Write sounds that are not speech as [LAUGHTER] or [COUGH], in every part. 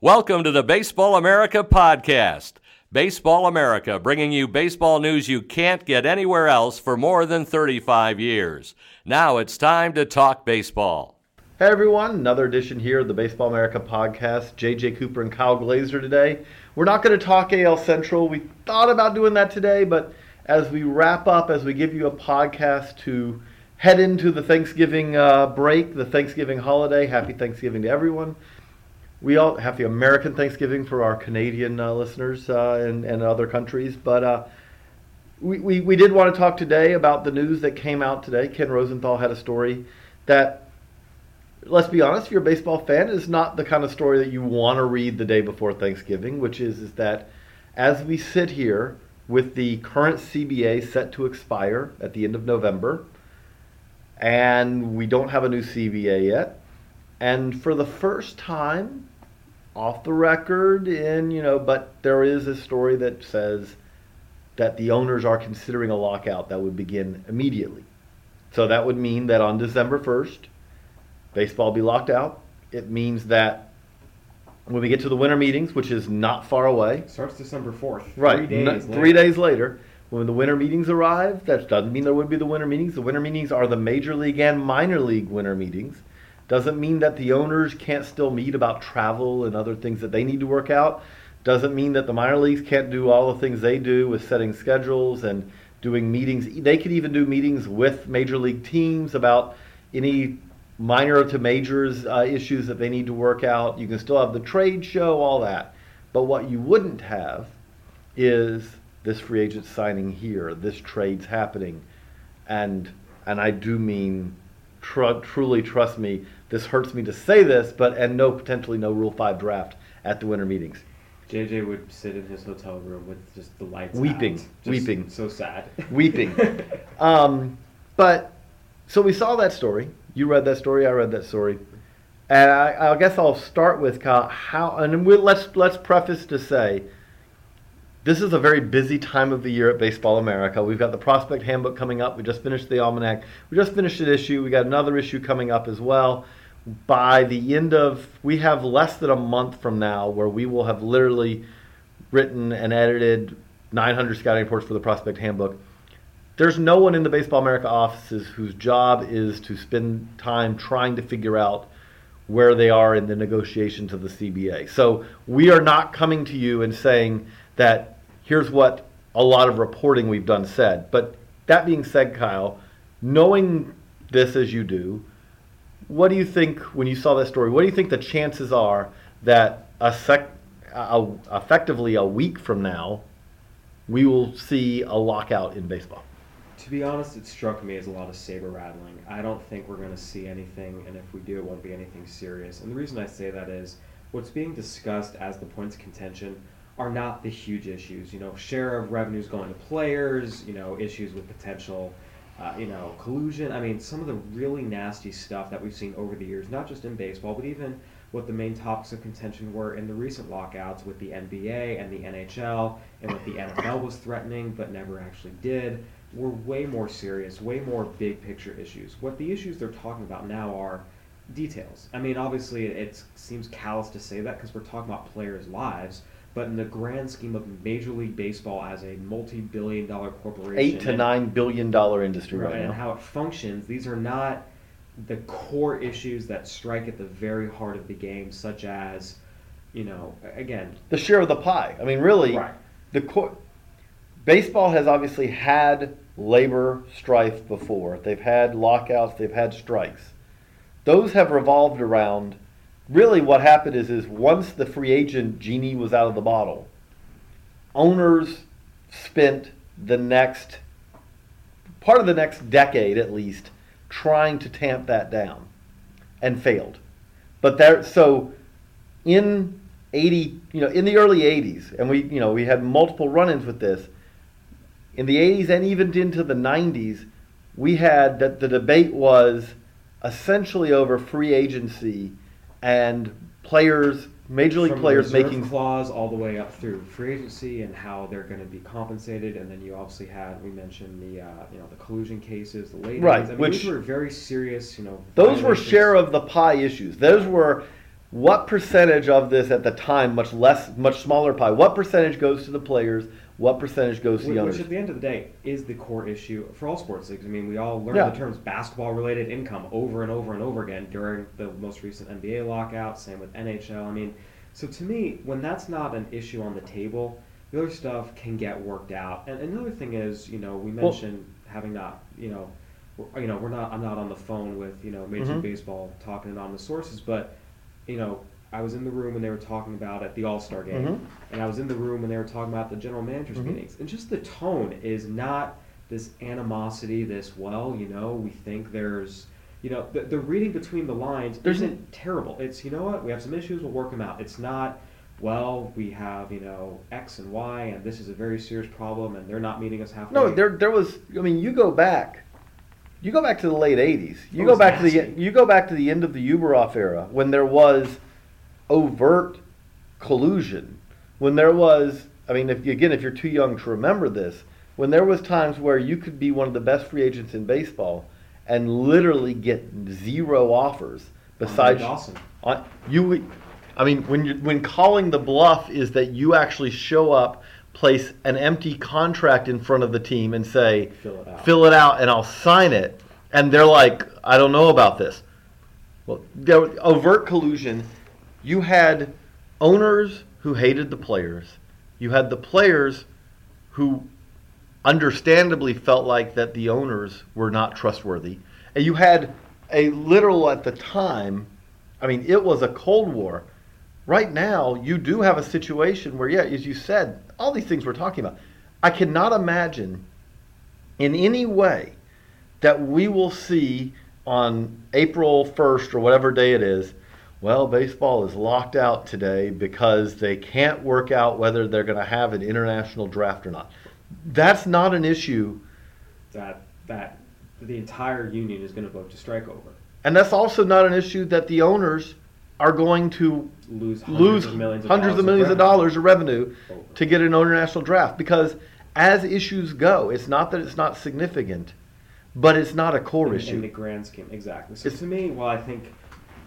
Welcome to the Baseball America podcast. Baseball America, bringing you baseball news you can't get anywhere else for more than 35 years. Now it's time to talk baseball. Hey everyone, another edition here of the Baseball America podcast. JJ Cooper and Kyle Glaser today. We're not going to talk AL Central. We thought about doing that today, but as we wrap up, as we give you a podcast to head into the Thanksgiving uh, break, the Thanksgiving holiday, happy Thanksgiving to everyone we all have the American Thanksgiving for our Canadian uh, listeners uh, and, and other countries. But uh, we, we, we did want to talk today about the news that came out today. Ken Rosenthal had a story that, let's be honest, if you're a baseball fan, is not the kind of story that you want to read the day before Thanksgiving, which is, is that as we sit here with the current CBA set to expire at the end of November, and we don't have a new CBA yet, and for the first time, off the record, and you know, but there is a story that says that the owners are considering a lockout that would begin immediately. So that would mean that on December 1st, baseball will be locked out. It means that when we get to the winter meetings, which is not far away, starts December 4th. Right, three days, three days later. When the winter meetings arrive, that doesn't mean there would be the winter meetings. The winter meetings are the major league and minor league winter meetings. Doesn't mean that the owners can't still meet about travel and other things that they need to work out. Doesn't mean that the minor leagues can't do all the things they do with setting schedules and doing meetings. They could even do meetings with major league teams about any minor to majors uh, issues that they need to work out. You can still have the trade show, all that. But what you wouldn't have is this free agent signing here, this trade's happening. And and I do mean tr- truly trust me, this hurts me to say this, but and no potentially no Rule Five draft at the winter meetings. JJ would sit in his hotel room with just the lights weeping, weeping, so sad, [LAUGHS] weeping. um, but so we saw that story. You read that story. I read that story. And I, I guess I'll start with Kyle, how. And we, let's let's preface to say this is a very busy time of the year at Baseball America. We've got the prospect handbook coming up. We just finished the almanac. We just finished an issue. We got another issue coming up as well. By the end of, we have less than a month from now where we will have literally written and edited 900 scouting reports for the prospect handbook. There's no one in the Baseball America offices whose job is to spend time trying to figure out where they are in the negotiations of the CBA. So we are not coming to you and saying that here's what a lot of reporting we've done said. But that being said, Kyle, knowing this as you do, what do you think when you saw that story? What do you think the chances are that a sec, a, effectively a week from now, we will see a lockout in baseball? To be honest, it struck me as a lot of saber rattling. I don't think we're going to see anything, and if we do, it won't be anything serious. And the reason I say that is what's being discussed as the points of contention are not the huge issues. You know, share of revenues going to players. You know, issues with potential. Uh, you know, collusion. I mean, some of the really nasty stuff that we've seen over the years, not just in baseball, but even what the main topics of contention were in the recent lockouts with the NBA and the NHL and what the NFL was threatening but never actually did were way more serious, way more big picture issues. What the issues they're talking about now are details. I mean, obviously, it seems callous to say that because we're talking about players' lives, but in the grand scheme of Major League Baseball as a multi-billion-dollar corporation, eight to and, nine billion dollar industry right, right, and now. how it functions, these are not the core issues that strike at the very heart of the game, such as, you know, again, the share of the pie. I mean, really, Right. the core. Baseball has obviously had labor strife before. They've had lockouts. They've had strikes. Those have revolved around. Really, what happened is is once the free agent genie was out of the bottle, owners spent the next part of the next decade at least trying to tamp that down and failed. But there so in 80, you know, in the early 80s and we, you know, we had multiple run-ins with this. In the 80s and even into the 90s, we had that the debate was essentially over free agency and players major league from players reserve making clause all the way up through free agency and how they're going to be compensated, and then you obviously had we mentioned the uh, you know the collusion cases, the late Right, I mean, which- these were very serious. You know, Those were share of the pie issues. Those were what percentage of this at the time, much less, much smaller pie. What percentage goes to the players? What percentage goes to the which at the end of the day is the core issue for all sports leagues. I mean, we all learned Yeah. the terms basketball related income over and over and over again during the most recent NBA lockout, same with NHL. I mean, so to me, when that's not an issue on the table, the other stuff can get worked out. And another thing is, you know, we Well- mentioned having not, you know, we're, you know, we're not. I'm not on the phone with you know Major Mhm. League Baseball talking anonymous sources, but you know, I was in the room when they were talking about at the All Star game, Mhm. and I was in the room when they were talking about the general managers Mhm. meetings, and just the tone is not this animosity, this well, you know, we think there's, you know, the, the reading between the lines There's isn't terrible. It's you know what, we have some issues, we'll work them out. It's not. Well, we have you know X and Y, and this is a very serious problem, and they're not meeting us halfway. No, there there was. I mean, you go back, you go back to the late '80s. You go back to the you go back to the end of the Ueberroth era when there was overt collusion. When there was, I mean, if again, if you're too young to remember this, when there was times where you could be one of the best free agents in baseball and literally get zero offers besides Dawson. on, you, I mean, when you when calling the bluff is that you actually show up, place an empty contract in front of the team, and say, Fill it out. fill it out, and I'll sign it. And they're like, I don't know about this. Well, there overt collusion. You had owners who hated the players. You had the players who understandably felt like that the owners were not trustworthy. And you had a literal at the time, I mean, it was a Cold War. Right now, you do have a situation where, yeah, as you said, all these things we're talking about. I cannot imagine in any way that we will see on April 1st or whatever day it is, well, baseball is locked out today because they can't work out whether they're going to have an international draft or not. That's not an issue, that that the entire union is going to vote to strike over. and that's also not an issue that the owners are going to Lose hundreds lose of millions of hundreds dollars of millions of revenue. dollars of revenue Over. to get an international draft because as issues go, it's not that it's not significant, but it's not a core in, issue. in the grand scheme. Exactly. So It's- to me, while I think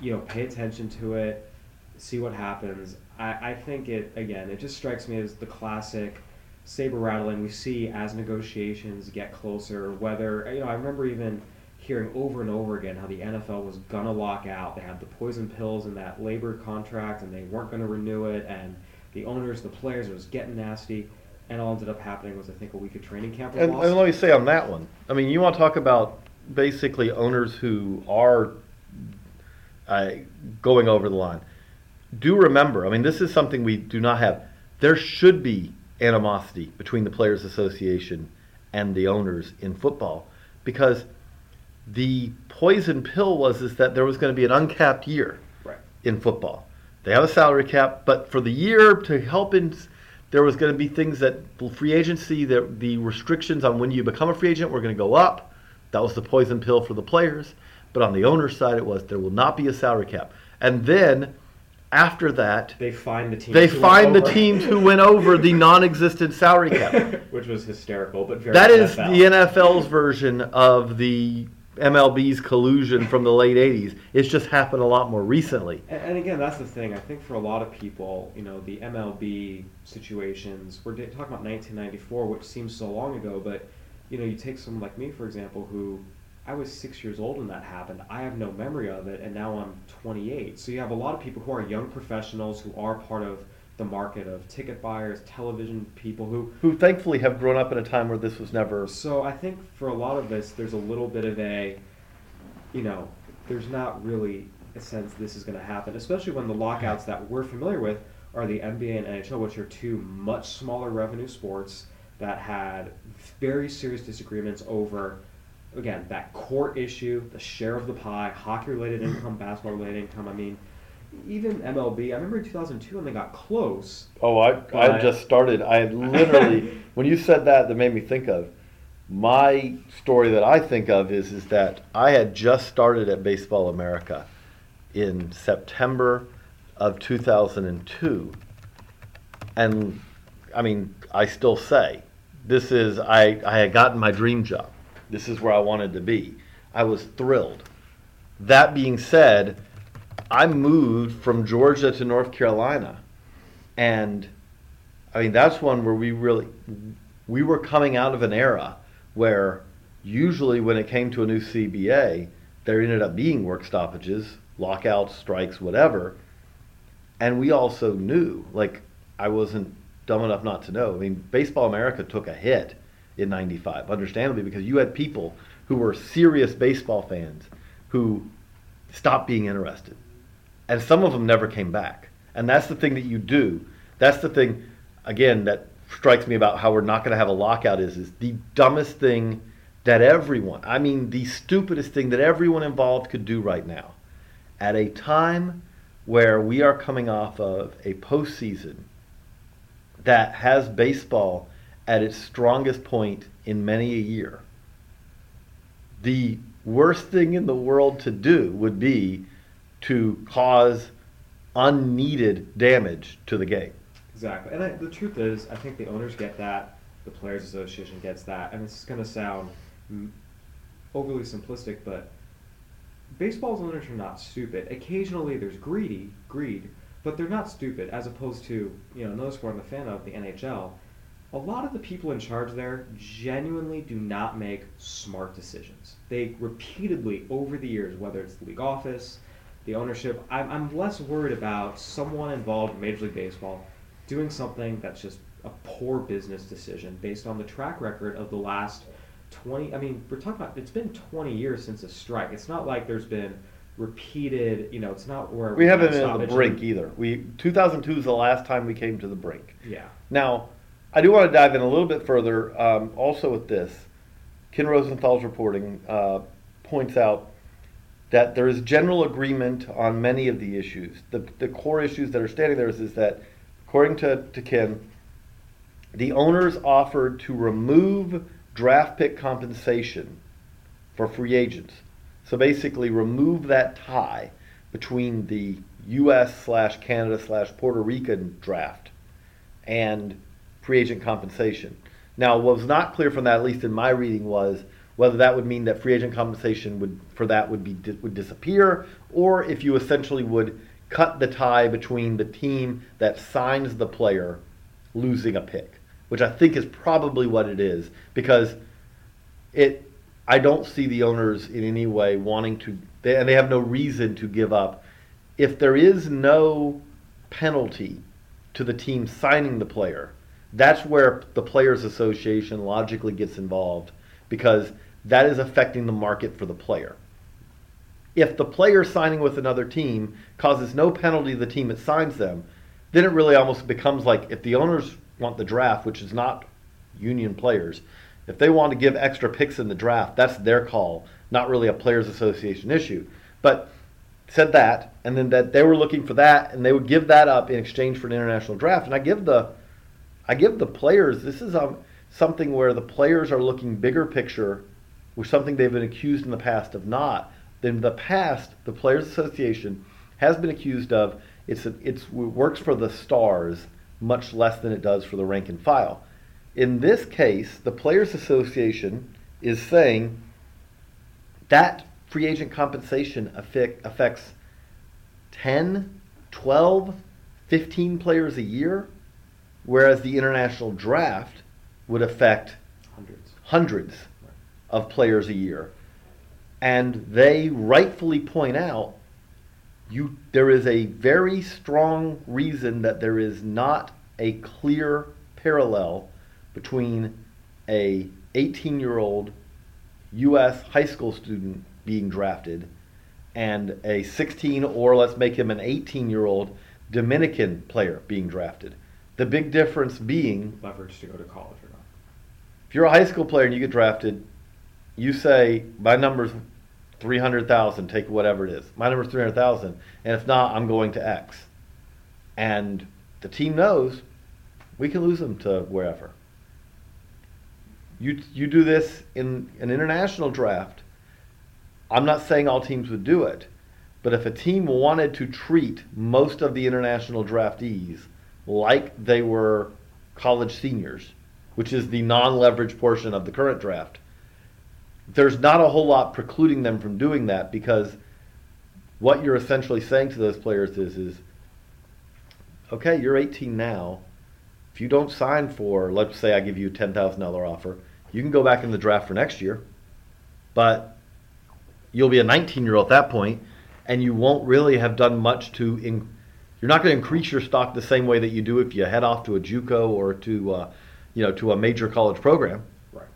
you know, pay attention to it, see what happens. I, I think it again. It just strikes me as the classic saber rattling we see as negotiations get closer. Whether you know, I remember even hearing over and over again how the NFL was gonna lock out. They had the poison pills in that labor contract, and they weren't gonna renew it. And the owners, the players, it was getting nasty. And all ended up happening was I think a week of training camp And, and let me say on that one. I mean, you want to talk about basically owners who are uh, going over the line. Do remember, I mean, this is something we do not have. There should be animosity between the Players Association and the owners in football because the poison pill was is that there was going to be an uncapped year right. in football. They have a salary cap, but for the year to help in, there was going to be things that free agency, the, the restrictions on when you become a free agent were going to go up. That was the poison pill for the players. But on the owner's side, it was there will not be a salary cap. And then After that, They find the teams. they who went find the over. teams who went over the non-existent salary cap. [LAUGHS] which was hysterical, but very That is NFL. the NFL's version of the MLB's collusion from the late '80s. It's just happened a lot more recently. And, and again, that's the thing. I think for a lot of people, you know, the MLB situations. We're talking about 1994, which seems so long ago, but you know, you take someone like me, for example, who I was six years old when that happened. I have no memory of it, and now I'm 28. So you have a lot of people who are young professionals who are part of the market of ticket buyers, television people who Who thankfully have grown up in a time where this was never. So I think for a lot of this, there's a little bit of a, you know, there's not really a sense this is going to happen, especially when the lockouts that we're familiar with are the NBA and NHL, which are two much smaller revenue sports that had very serious disagreements over, again, that core issue, the share of the pie, hockey-related income, basketball-related income. I mean, even MLB. I remember in 2002 when they got close. Oh, I, I just started. I literally, [LAUGHS] when you said that, that made me think of my story that I think of is is that I had just started at Baseball America in September of 2002, and I mean, I still say this is I I had gotten my dream job. This is where I wanted to be. I was thrilled. That being said, I moved from Georgia to North Carolina. And I mean, that's one where we really, we were coming out of an era where usually when it came to a new CBA, there ended up being work stoppages, lockouts, strikes, whatever. And we also knew, like, I wasn't dumb enough not to know. I mean, Baseball America took a hit in 95, understandably, because you had people who were serious baseball fans who stopped being interested. And some of them never came back. And that's the thing that you do. That's the thing, again, that strikes me about how we're not going to have a lockout is, is the dumbest thing that everyone, I mean, the stupidest thing that everyone involved could do right now. At a time where we are coming off of a postseason that has baseball at its strongest point in many a year, the worst thing in the world to do would be to cause unneeded damage to the game. Exactly. And I, the truth is, I think the owners get that, the Players Association gets that, and it's going to sound overly simplistic, but baseball's owners are not stupid. Occasionally there's greedy, greed, but they're not stupid, as opposed to, you know, another sport I'm a fan of, the NHL. A lot of the people in charge there genuinely do not make smart decisions. They repeatedly, over the years, whether it's the league office, the ownership, I'm, I'm less worried about someone involved in Major League Baseball doing something that's just a poor business decision based on the track record of the last 20 I mean we're talking about it's been 20 years since a strike it's not like there's been repeated you know it's not where We haven't been at the brink either. We 2002 is the last time we came to the brink. yeah Now, I do want to dive in a little bit further. Um, also, with this, Ken Rosenthal's reporting uh, points out that there is general agreement on many of the issues. The, the core issues that are standing there is, is that, according to, to Ken, the owners offered to remove draft pick compensation for free agents. So basically, remove that tie between the U.S. slash Canada slash Puerto Rican draft and free agent compensation. Now, what was not clear from that, at least in my reading, was whether that would mean that free agent compensation would for that would be would disappear, or if you essentially would cut the tie between the team that signs the player losing a pick, which I think is probably what it is, because it I don't see the owners in any way wanting to, they, and they have no reason to give up. If there is no penalty to the team signing the player, that's where the Players Association logically gets involved because that is affecting the market for the player. If the player signing with another team causes no penalty to the team that signs them, then it really almost becomes like if the owners want the draft, which is not union players, if they want to give extra picks in the draft, that's their call, not really a players association issue. But said that, and then that they were looking for that, and they would give that up in exchange for an international draft. And I give the, I give the players. This is um, something where the players are looking bigger picture, which something they've been accused in the past of not. In the past, the Players Association has been accused of It's a, it's it works for the stars much less than it does for the rank and file. In this case, the Players Association is saying that free agent compensation affect, affects 10, 12, 15 players a year, whereas the international draft would affect Hundreds. hundreds of players a year. And they rightfully point out you there is a very strong reason that there is not a clear parallel between a 18-year-old US high school student being drafted and a 16 or let's make him an 18-year-old Dominican player being drafted. The big difference being Leverage to go to college or not. if you're a high school player and you get drafted, you say my number's three hundred thousand. Take whatever it is. My number's three hundred thousand, and if not, I'm going to X. And the team knows we can lose them to wherever. You you do this in an international draft. I'm not saying all teams would do it, but if a team wanted to treat most of the international draftees like they were college seniors, which is the non-leverage portion of the current draft, there's not a whole lot precluding them from doing that because what you're essentially saying to those players is is okay, you're 18 now. If you don't sign for, let's say I give you a $10,000 offer, you can go back in the draft for next year. But you'll be a 19 year old at that point, and you won't really have done much to. In, you're not going to increase your stock the same way that you do if you head off to a JUCO or to, uh, you know, to a major college program. Right.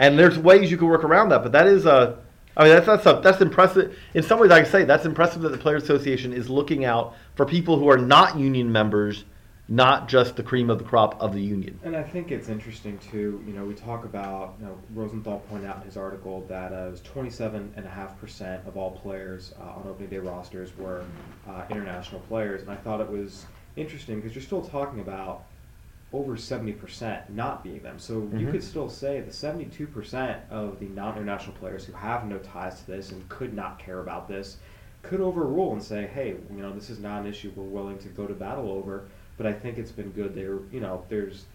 And there's ways you can work around that, but that is a. I mean, that's that's a, that's impressive. In some ways, I can say that's impressive that the Players Association is looking out for people who are not union members, not just the cream of the crop of the union. And I think it's interesting too. You know, we talk about. You know, Rosenthal pointed out in his article that uh, it was 27.5% of all players uh, on opening day rosters were uh, international players, and I thought it was interesting because you're still talking about over 70% not being them. So you Mhm. could still say the 72% of the non-international players who have no ties to this and could not care about this could overrule and say, hey, you know, this is not an issue we're willing to go to battle over. But I think it's been good. There, you know, there's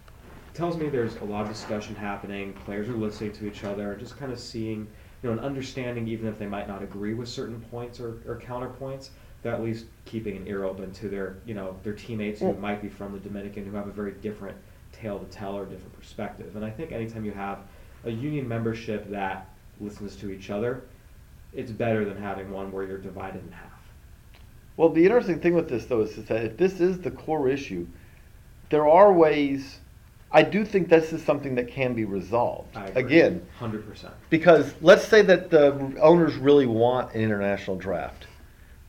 tells me there's a lot of discussion happening. Players are listening to each other and just kind of seeing, you know, an understanding, even if they might not agree with certain points or, or counterpoints. They're at least keeping an ear open to their, you know, their teammates who might be from the Dominican who have a very different tale to tell or different perspective. And I think anytime you have a union membership that listens to each other, it's better than having one where you're divided in half. Well, the interesting thing with this, though, is that if this is the core issue, there are ways. I do think this is something that can be resolved. Again, hundred percent. because let's say that the owners really want an international draft.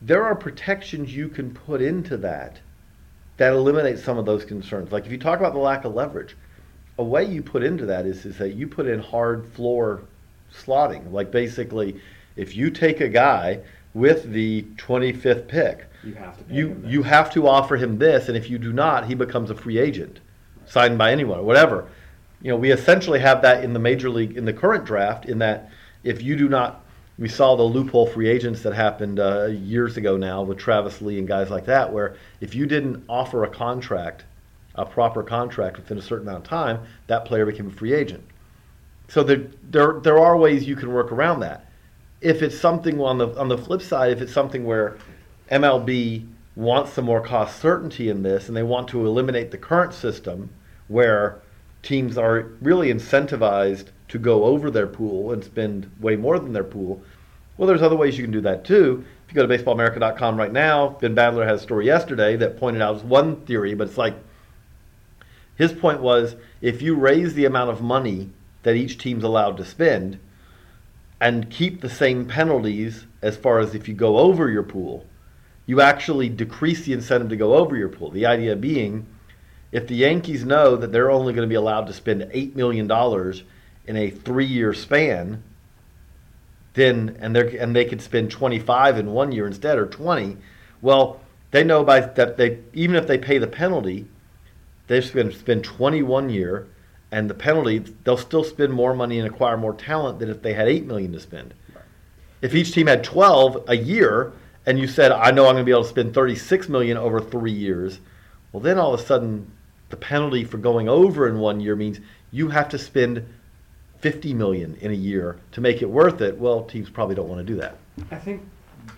There are protections you can put into that that eliminate some of those concerns. Like if you talk about the lack of leverage, a way you put into that is, is that you put in hard floor slotting. Like basically, if you take a guy with the 25th pick, You have to. You you have to offer him this, and if you do not, he becomes a free agent, signed by anyone or whatever. You know, we essentially have that in the major league in the current draft. In that, if you do not, we saw the loophole free agents that happened uh, years ago now with Travis Lee and guys like that, where if you didn't offer a contract, a proper contract within a certain amount of time, that player became a free agent. So there, there, there are ways you can work around that. If it's something on the on the flip side, if it's something where MLB wants some more cost certainty in this, and they want to eliminate the current system where teams are really incentivized to go over their pool and spend way more than their pool. Well, there's other ways you can do that too. If you go to baseballamerica.com right now, Ben Badler has a story yesterday that pointed out one theory, but it's like his point was if you raise the amount of money that each team's allowed to spend and keep the same penalties as far as if you go over your pool, you actually decrease the incentive to go over your pool. The idea being if the Yankees know that they're only going to be allowed to spend $8 million in a three year span, then and they and they could spend 25 in one year instead or 20, well, they know by that they even if they pay the penalty, they spend spend 21 year and the penalty they'll still spend more money and acquire more talent than if they had 8 million to spend. If each team had 12 a year and you said, I know I'm going to be able to spend 36 million over three years, well, then all of a sudden, the penalty for going over in one year means you have to spend 50 million in a year to make it worth it. Well, teams probably don't want to do that. I think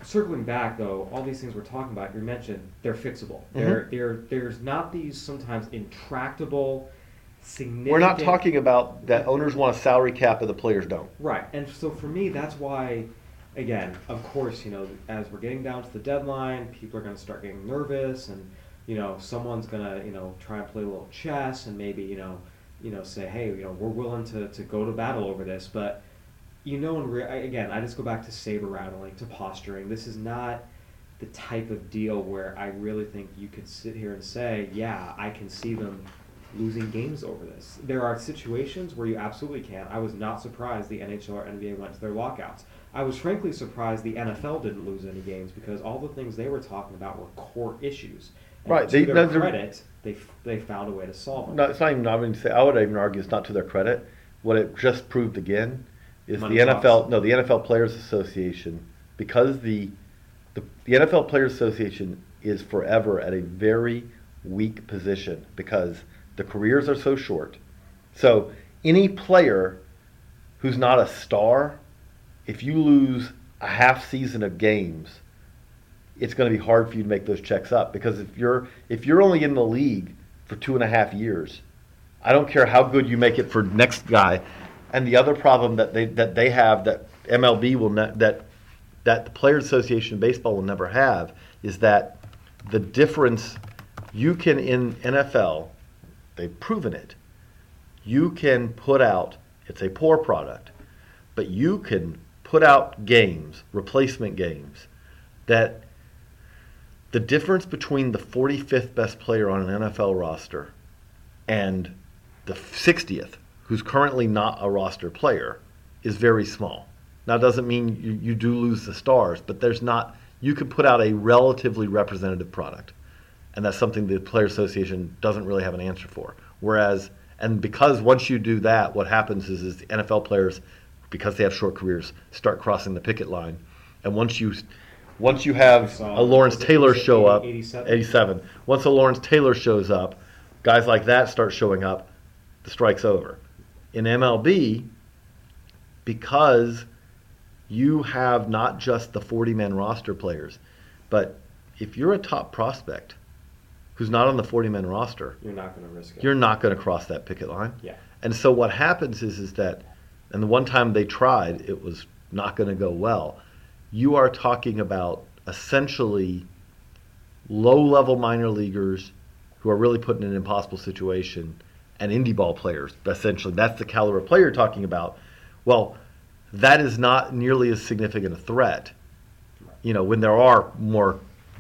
circling back though, all these things we're talking about, you mentioned they're fixable. Mm-hmm. They're, they're, there's not these sometimes intractable, significant. We're not talking about that owners want a salary cap and the players don't. Right, and so for me, that's why, again, of course, you know, as we're getting down to the deadline, people are going to start getting nervous, and you know, someone's going to, you know, try and play a little chess, and maybe, you know, you know, say, hey, you know, we're willing to, to go to battle over this, but you know, in re- again, I just go back to saber rattling, to posturing. This is not the type of deal where I really think you could sit here and say, yeah, I can see them losing games over this. There are situations where you absolutely can. I was not surprised the NHL or NBA went to their lockouts. I was frankly surprised the NFL didn't lose any games because all the things they were talking about were core issues. And Right, To they- their credit, they they found a way to solve them. No, it's not even. I mean, say I would even argue it's not to their credit. What it just proved again is Money the talks. NFL. No, the NFL Players Association, because the, the the NFL Players Association is forever at a very weak position because the careers are so short. So any player who's not a star, if you lose a half season of games, it's going to be hard for you to make those checks up because if you're if you're only in the league for two and a half years, I don't care how good you make it for next guy. And the other problem that they that they have that MLB will that that the Players Association of Baseball will never have is that the difference you can in NFL, they've proven it. You can put out it's a poor product, but you can put out games, replacement games that the difference between the 45th best player on an NFL roster and the 60th, who's currently not a roster player, is very small. Now, it doesn't mean you, you do lose the stars, but there's not, you can put out a relatively representative product. And that's something the Player Association doesn't really have an answer for. Whereas, and because once you do that, what happens is, is the NFL players, because they have short careers, start crossing the picket line. And once you, once you have a Lawrence Taylor show up, 87? 87. Once a Lawrence Taylor shows up, guys like that start showing up, the strike's over. In MLB, because you have not just the 40 man roster players, but if you're a top prospect who's not on the 40 man roster, You're not going to risk it. you're not going to cross that picket line. yeah. And so what happens is is that, and the one time they tried, it was not going to go well. You are talking about essentially low-level minor leaguers who are really put in an impossible situation, and indie ball players. Essentially, that's the caliber of player you're talking about. Well, that is not nearly as significant a threat. You know, when there are more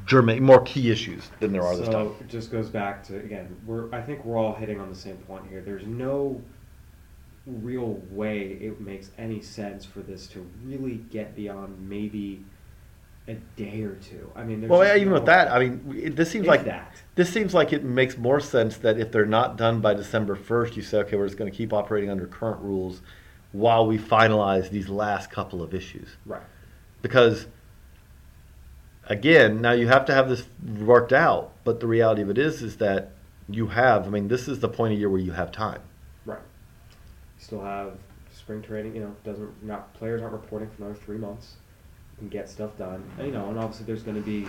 germane, more key issues than there are this time. So it just goes back to again, we're I think we're all hitting on the same point here. There's no real way it makes any sense for this to really get beyond maybe a day or two. I mean, there's Well, yeah, even with that, I mean, it, this seems like that. this seems like it makes more sense that if they're not done by December first, you say, okay, we're just going to keep operating under current rules while we finalize these last couple of issues. right. Because again, now you have to have this worked out, but the reality of it is, is that you have. I mean, this is the point of year where you have time. Right. You still have spring training. You know, doesn't not players aren't reporting for another three months. You can get stuff done. And, you know, and obviously there's going to be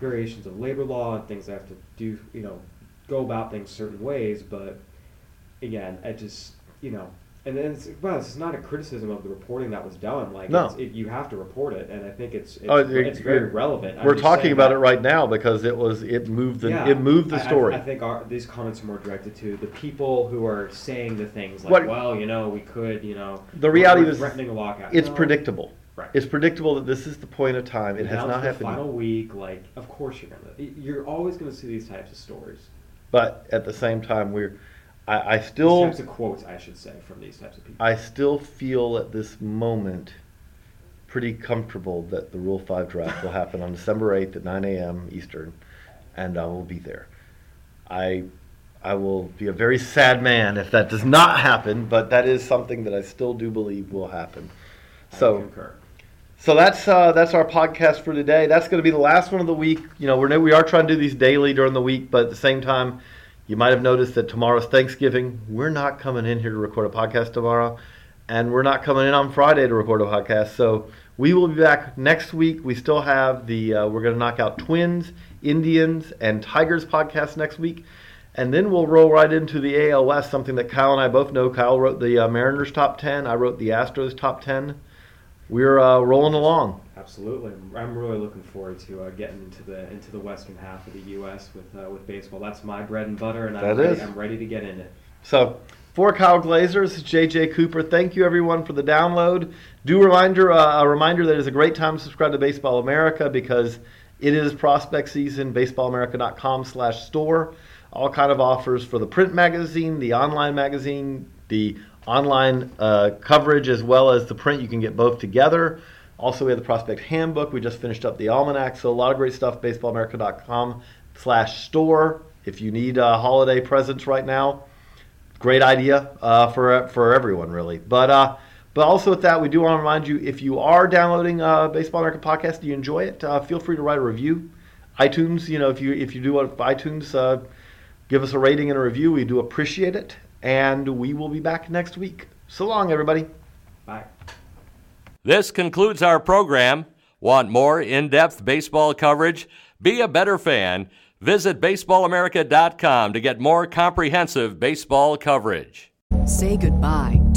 variations of labor law and things that have to do. You know, go about things certain ways. But again, I just you know. And then it's, well, it's not a criticism of the reporting that was done. Like, No. it's, it, you have to report it, and I think it's it's, Oh, it's very relevant. We're talking about that- it right now because it was it moved the yeah, it moved the I- I- story. I, think our, these comments are more directed to the people who are saying the things like, What- "Well, you know, we could, you know." The reality is threatening a lockout. it's No. predictable. Right. It's predictable that this is the point of time. It Now has not the happened. Final week, like, of course you're gonna. You're always gonna see these types of stories. But at the same time, we're I, I These still types of quotes, I should say, from these types of people. I still feel at this moment pretty comfortable that the Rule 5 draft will happen on December 8th at 9 a.m. Eastern, and I will be there. I, I will be a very sad man if that does not happen, but that is something that I still do believe will happen. So, concur. So that's uh, that's our podcast for today. That's going to be the last one of the week. You know, we're we are trying to do these daily during the week, but at the same time, you might have noticed that tomorrow's Thanksgiving. We're not coming in here to record a podcast tomorrow, and we're not coming in on Friday to record a podcast. So we will be back next week. We still have the uh, we're going to knock out Twins, Indians, and Tigers podcast next week. And then we'll roll right into the AL West, something that Kyle and I both know. Kyle wrote the uh, Mariners top 10. I wrote the Astros top 10 we're uh, rolling along. Absolutely, I'm really looking forward to uh, getting into the into the western half of the U.S. with uh, with baseball. That's my bread and butter, and I'm, ready, I'm ready to get in it. So, for Kyle Glasers, JJ Cooper. Thank you everyone for the download. Do reminder uh, a reminder that it's a great time to subscribe to Baseball America because it is prospect season. BaseballAmerica.com/store. All kind of offers for the print magazine, the online magazine, the online uh, coverage as well as the print. You can get both together. Also, we have the Prospect Handbook. We just finished up the Almanac. So a lot of great stuff. BaseballAmerica.com slash store. If you need uh, holiday presents right now, great idea uh, for for everyone really. But uh, but also with that, we do want to remind you if you are downloading uh, Baseball America podcast, do you enjoy it? Uh, feel free to write a review. iTunes, you know, if you if you do it iTunes, uh, give us a rating and a review. We do appreciate it and we will be back next week. So long, everybody. This concludes our program. Want more in depth baseball coverage? Be a better fan. Visit BaseballAmerica.com to get more comprehensive baseball coverage. Say goodbye